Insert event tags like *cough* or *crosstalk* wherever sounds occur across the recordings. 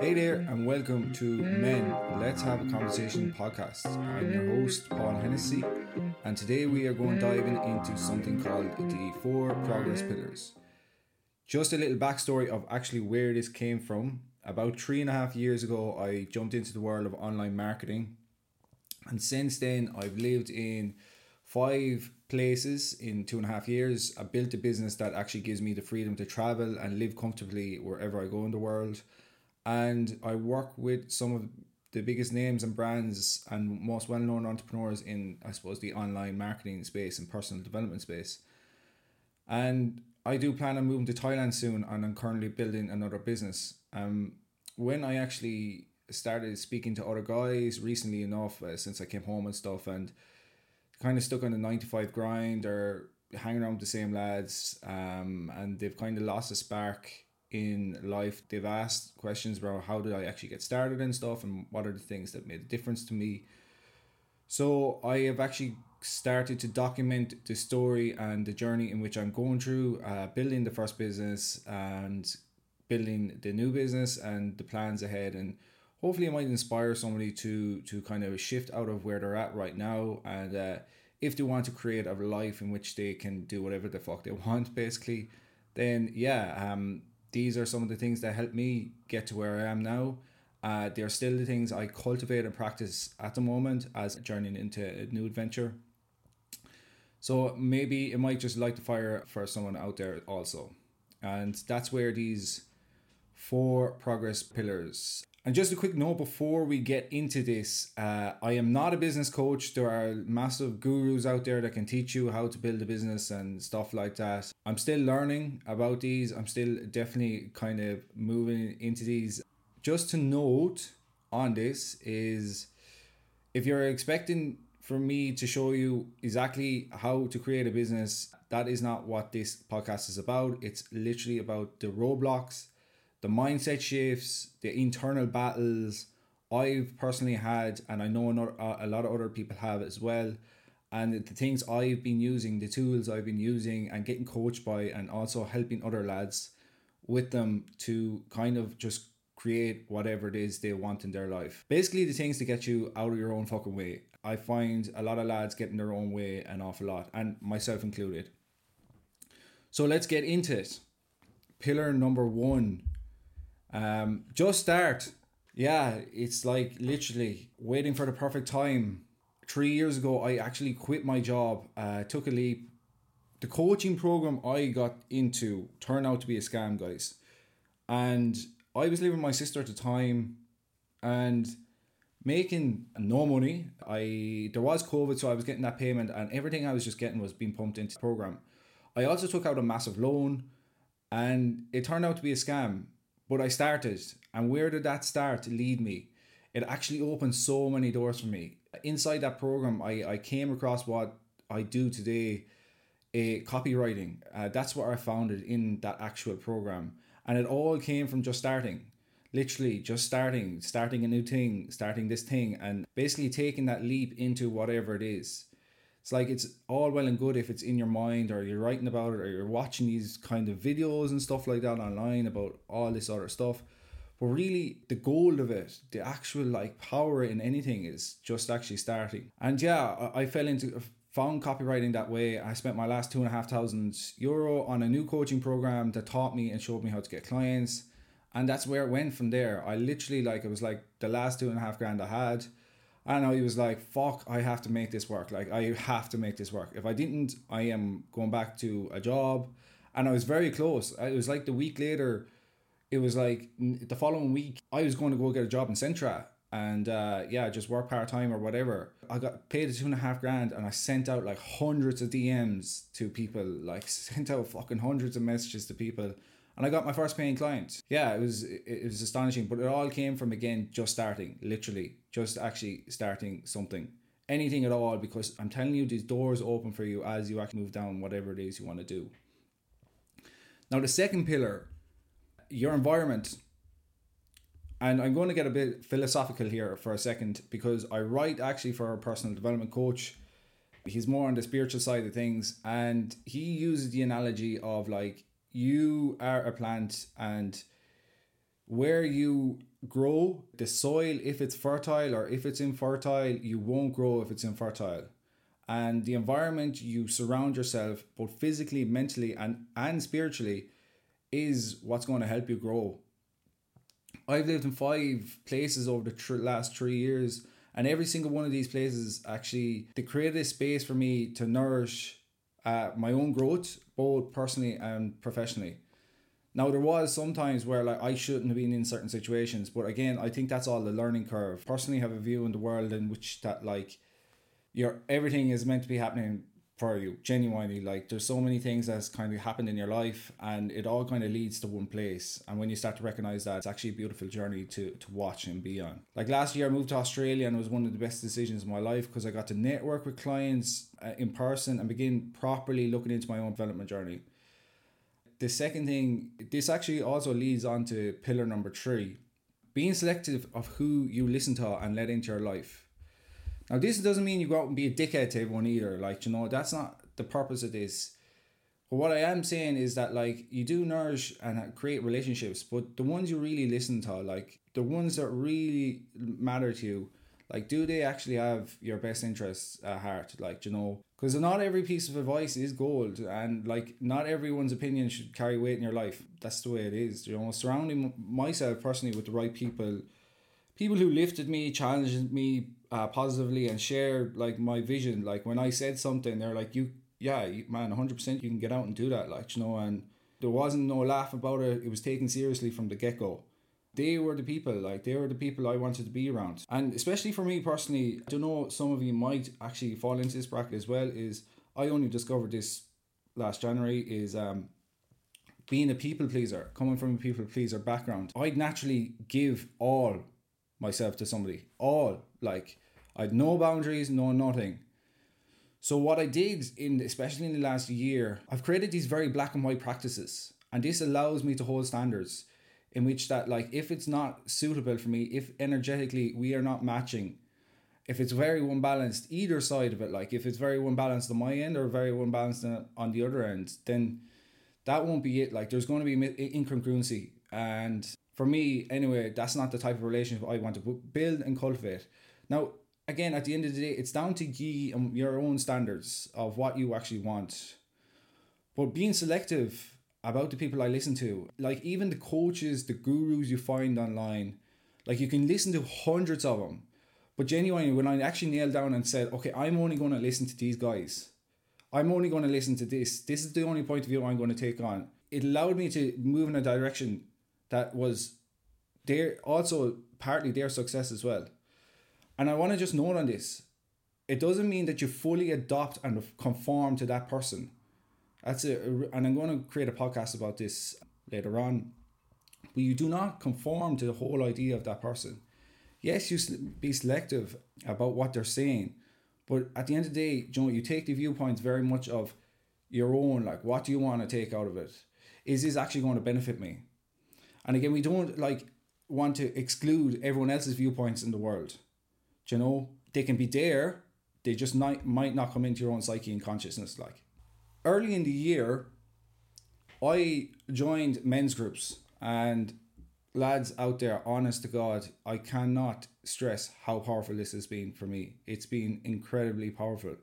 Hey there, and welcome to Men Let's Have a Conversation podcast. I'm your host, Paul Hennessy, and today we are going diving into something called the Four Progress Pillars. Just a little backstory of actually where this came from. About three and a half years ago, I jumped into the world of online marketing, and since then, I've lived in five places in two and a half years. I built a business that actually gives me the freedom to travel and live comfortably wherever I go in the world and I work with some of the biggest names and brands and most well known entrepreneurs in, I suppose, the online marketing space and personal development space. And I do plan on moving to Thailand soon, and I'm currently building another business. Um, when I actually started speaking to other guys recently enough, uh, since I came home and stuff, and kind of stuck on the nine to five grind or hanging around with the same lads, um, and they've kind of lost a spark in life. They've asked questions about how did I actually get started and stuff, and what are the things that made a difference to me. So I have actually started to document the story and the journey in which I'm going through, uh, building the first business and building the new business and the plans ahead and hopefully it might inspire somebody to to kind of shift out of where they're at right now and uh, if they want to create a life in which they can do whatever the fuck they *laughs* want basically then yeah um these are some of the things that helped me get to where I am now. Uh, they're still the things I cultivate and practice at the moment as journeying into a new adventure. So maybe it might just light the fire for someone out there also. And that's where these four progress pillars and just a quick note before we get into this uh, I am not a business coach. There are massive gurus out there that can teach you how to build a business and stuff like that. I'm still learning about these. I'm still definitely kind of moving into these. Just to note on this is if you're expecting for me to show you exactly how to create a business, that is not what this podcast is about. It's literally about the roadblocks the mindset shifts, the internal battles I've personally had, and I know a lot of other people have as well. And the things I've been using, the tools I've been using, and getting coached by, and also helping other lads with them to kind of just create whatever it is they want in their life. Basically, the things to get you out of your own fucking way. I find a lot of lads getting their own way an awful lot, and myself included. So let's get into it. Pillar number one um, just start. Yeah, it's like literally waiting for the perfect time. Three years ago, I actually quit my job, uh, took a leap. The coaching program I got into turned out to be a scam, guys. And I was living with my sister at the time and making no money. I there was COVID, so I was getting that payment, and everything I was just getting was being pumped into the program. I also took out a massive loan, and it turned out to be a scam. But I started, and where did that start lead me? It actually opened so many doors for me. Inside that program, I, I came across what I do today, a copywriting. Uh, that's what I founded in that actual program, and it all came from just starting literally just starting starting a new thing starting this thing and basically taking that leap into whatever it is it's like it's all well and good if it's in your mind or you're writing about it or you're watching these kind of videos and stuff like that online about all this other stuff. But really, the goal of it, the actual like power in anything is just actually starting. And yeah, I, fell into uh, found copywriting that way. I spent my last two and a half thousand euro on a new coaching program that taught me and showed me how to get clients. And that's where it went from there. I literally like it was like the last two and a half grand I had. I know he was like, fuck, I have to make this work. Like, I have to make this work. If I didn't, I am going back to a job. And I was very close. It was like the week later, it was like the following week, I was going to go get a job in Centra and uh, yeah, just work part time or whatever. I got paid a two and a half grand and I sent out like hundreds of DMs to people, like *laughs* sent out fucking hundreds of messages to people and I got my first paying client. Yeah, it was it was astonishing, but it all came from again just starting, literally just actually starting something, anything at all. Because I'm telling you, these doors open for you as you actually move down whatever it is you want to do. Now the second pillar, your environment. And I'm going to get a bit philosophical here for a second because I write actually for a personal development coach. He's more on the spiritual side of things, and he uses the analogy of like you are a plant and where you grow. The soil, if it's fertile or if it's infertile, you won't grow if it's infertile. And the environment you surround yourself, both physically, mentally, and, and spiritually, is what's going to help you grow. I've lived in five places over the tr- last three years, and every single one of these places actually they created a space for me to nourish uh, my own growth, both personally and professionally. Now there was sometimes where like I shouldn't have been in certain situations, but again, I think that's all the learning curve. Personally, have a view in the world in which that like your everything is meant to be happening for you genuinely like there's so many things that's kind of happened in your life and it all kind of leads to one place. And when you start to recognize that it's actually a beautiful journey to to watch and be on. Like last year i moved to australia and it was one of the best decisions of my life because i got to network with clients uh, in person and begin properly looking into my own development journey. The second thing this actually also leads on to pillar number three being selective of who you listen to and let into your life now, this doesn't mean you go out and be a dickhead to everyone either. Like, you know, that's not the purpose of this. But what I am saying is that, like, you do nourish and create relationships, but the ones you really listen to, like, the ones that really matter to you, like, do they actually have your best interests at heart? Like, you know, because not every piece of advice is gold, and like, not everyone's opinion should carry weight in your life. That's the way it is. You know, surrounding myself personally with the right people, people who lifted me, challenged me, uh, positively and share like my vision. Like when I said something, they're like, "You, yeah, man, hundred percent, you can get out and do that." Like you know, and there wasn't no laugh about it. It was taken seriously from the get go. They were the people, like they were the people I wanted to be around, and especially for me personally, I don't know. Some of you might actually fall into this bracket as well. Is I only discovered this last January. Is um being a people pleaser, coming from a people pleaser background, I'd naturally give all myself to somebody. All like I had no boundaries, no nothing. So what I did in especially in the last year, I've created these very black and white practices. And this allows me to hold standards in which that like if it's not suitable for me, if energetically we are not matching, if it's very unbalanced either side of it, like if it's very unbalanced on my end or very unbalanced on the other end, then that won't be it. Like there's going to be incongruency and for me anyway, that's not the type of relationship I want to build and cultivate. Now, again, at the end of the day, it's down to ye and your own standards of what you actually want. But being selective about the people I listen to, like even the coaches, the gurus you find online, like you can listen to hundreds of them. But genuinely, when I actually nailed down and said, okay, I'm only going to listen to these guys, I'm only going to listen to this, this is the only point of view I'm going to take on, it allowed me to move in a direction that was their also partly their success as well. And I want to just note on this it doesn't mean that you fully adopt and conform to that person. That's it. And I'm going to create a podcast about this later on. But you do not conform to the whole idea of that person. Yes, you be selective about what they're saying, but at the end of the day, you, know, you take the viewpoints very much of your own. Like, what do you want to take out of it? Is this actually going to benefit me? And again, we don't like want to exclude everyone else's viewpoints in the world you know they can be there they just not, might not come into your own psyche and consciousness like. Early in the year i joined men's groups and lads out there honest to god i cannot stress how powerful this has been for me. It's been incredibly powerful.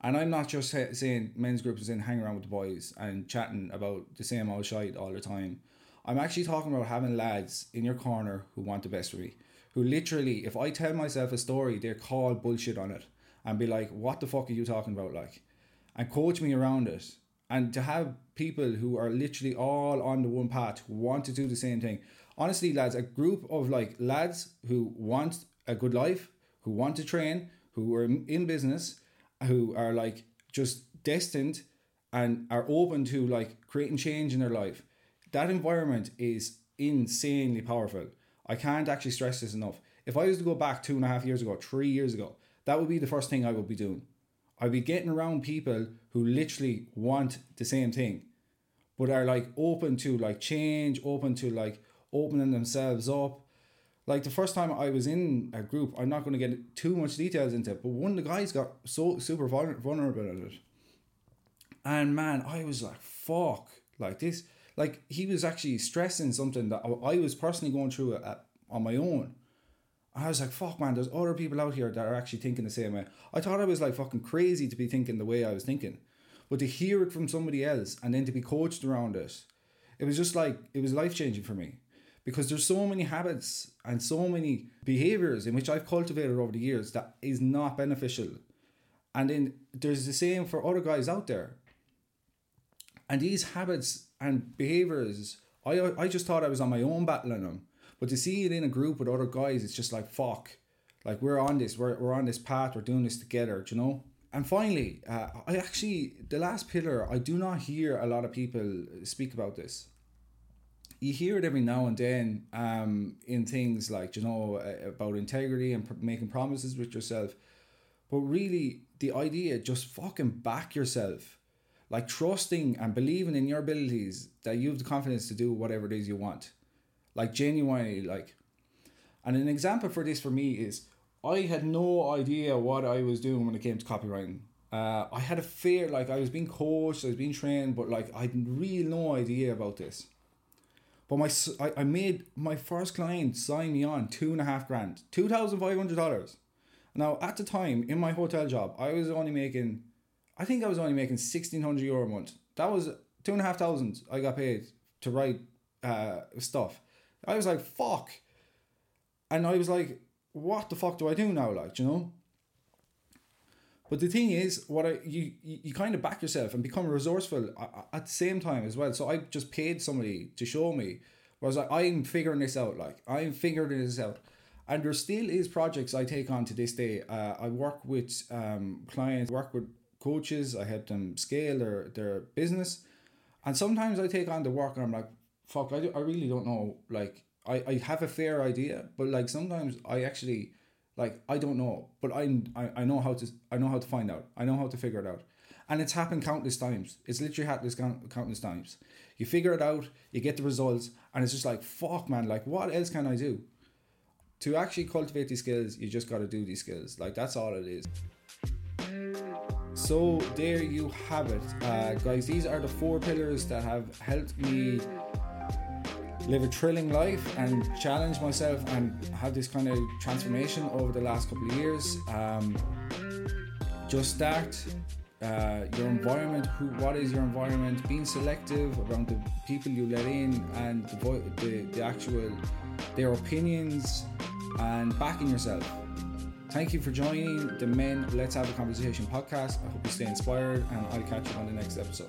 And i'm not just saying men's groups is in hang around with the boys and chatting about the same old shite all the time. I'm actually talking about having lads in your corner who want the best for me who literally, if I tell myself a story, they call bullshit on it and be like, what the fuck are you talking about? Like, and coach me around it. And to have people who are literally all on the one path, want to do the same thing. Honestly, lads, a group of like lads who want a good life, who want to train, who are in business, who are like just destined and are open to like creating change in their life. That environment is insanely powerful. I can't actually stress this enough. If I was to go back two and a half years ago, three years ago, that would be the first thing I would be doing. I'd be getting around people who literally want the same thing, but are like open to like change, open to like opening themselves up. Like the first time I was in a group, I'm not going to get too much details into it, but one of the guys got so super vulnerable at it. And man, I was like, fuck, like this like he was actually stressing something that I was personally going through at on my own. I was like, fuck, man, there's other people out here that are actually thinking the same way. I thought I was like fucking crazy to be thinking the way I was thinking. But to hear it from somebody else and then to be coached around it, it was just like, it was life changing for me. Because there's so many habits and so many behaviors in which I've cultivated over the years that is not beneficial. And then there's the same for other guys out there. And these habits and behaviors, I, I just thought I was on my own battling them but to see it in a group with other guys, it's just like fuck. Like we're on this, we're, we're on this path, we're doing this together, do you know? And finally, uh, I actually, the last pillar, I do not hear a lot of people speak about this. You hear it every now and then um, in things like, you know, uh, about integrity and pr- making promises with yourself. But really, the idea, just fucking back yourself. Like trusting and believing in your abilities that you have the confidence to do whatever it is you want like genuinely like and an example for this for me is I had no idea what I was doing when it came to copywriting. Uh, I had a fear, like I was being coached, I was being trained, but like I had really no idea about this. But my I, I made my first client sign me on two and a half grand, two thousand five hundred dollars. Now at the time in my hotel job, I was only making, I think I was only making sixteen hundred euro a month. That was two and a half thousand I got paid to write uh, stuff. I was like, fuck. And I was like, what the fuck do I do now? Like, you know? But the thing is, what I you you, you kind of back yourself and become resourceful at the same time as well. So I just paid somebody to show me. I was like, I'm figuring this out. Like I'm figuring this out, and there still is projects I take on to this day. Uh, I work with um, clients, work with coaches. I help them scale their their business, and sometimes I take on the work and I'm like, fuck, I, I really don't know. Like, I, I have a fair idea, but like sometimes I actually, like, I don't know, but I, I, I know how to, I know how to find out. I know how to figure it out. And it's happened countless times. It's literally happened countless times. You figure it out, you get the results, and it's just like, fuck, man, like, what else can I do? To actually cultivate these skills, you just got to do these skills. Like, that's all it is. So, there you have it. Uh, guys, these are the four pillars that have helped me live a thrilling life and challenge myself and have this kind of transformation over the last couple of years. Um, just start uh, your environment. Who, what is your environment? Being selective around the people you let in and the, the, the actual their opinions and backing yourself. Thank you for joining the Men Let's Have a Conversation podcast. I hope you stay inspired and I'll catch you on the next episode.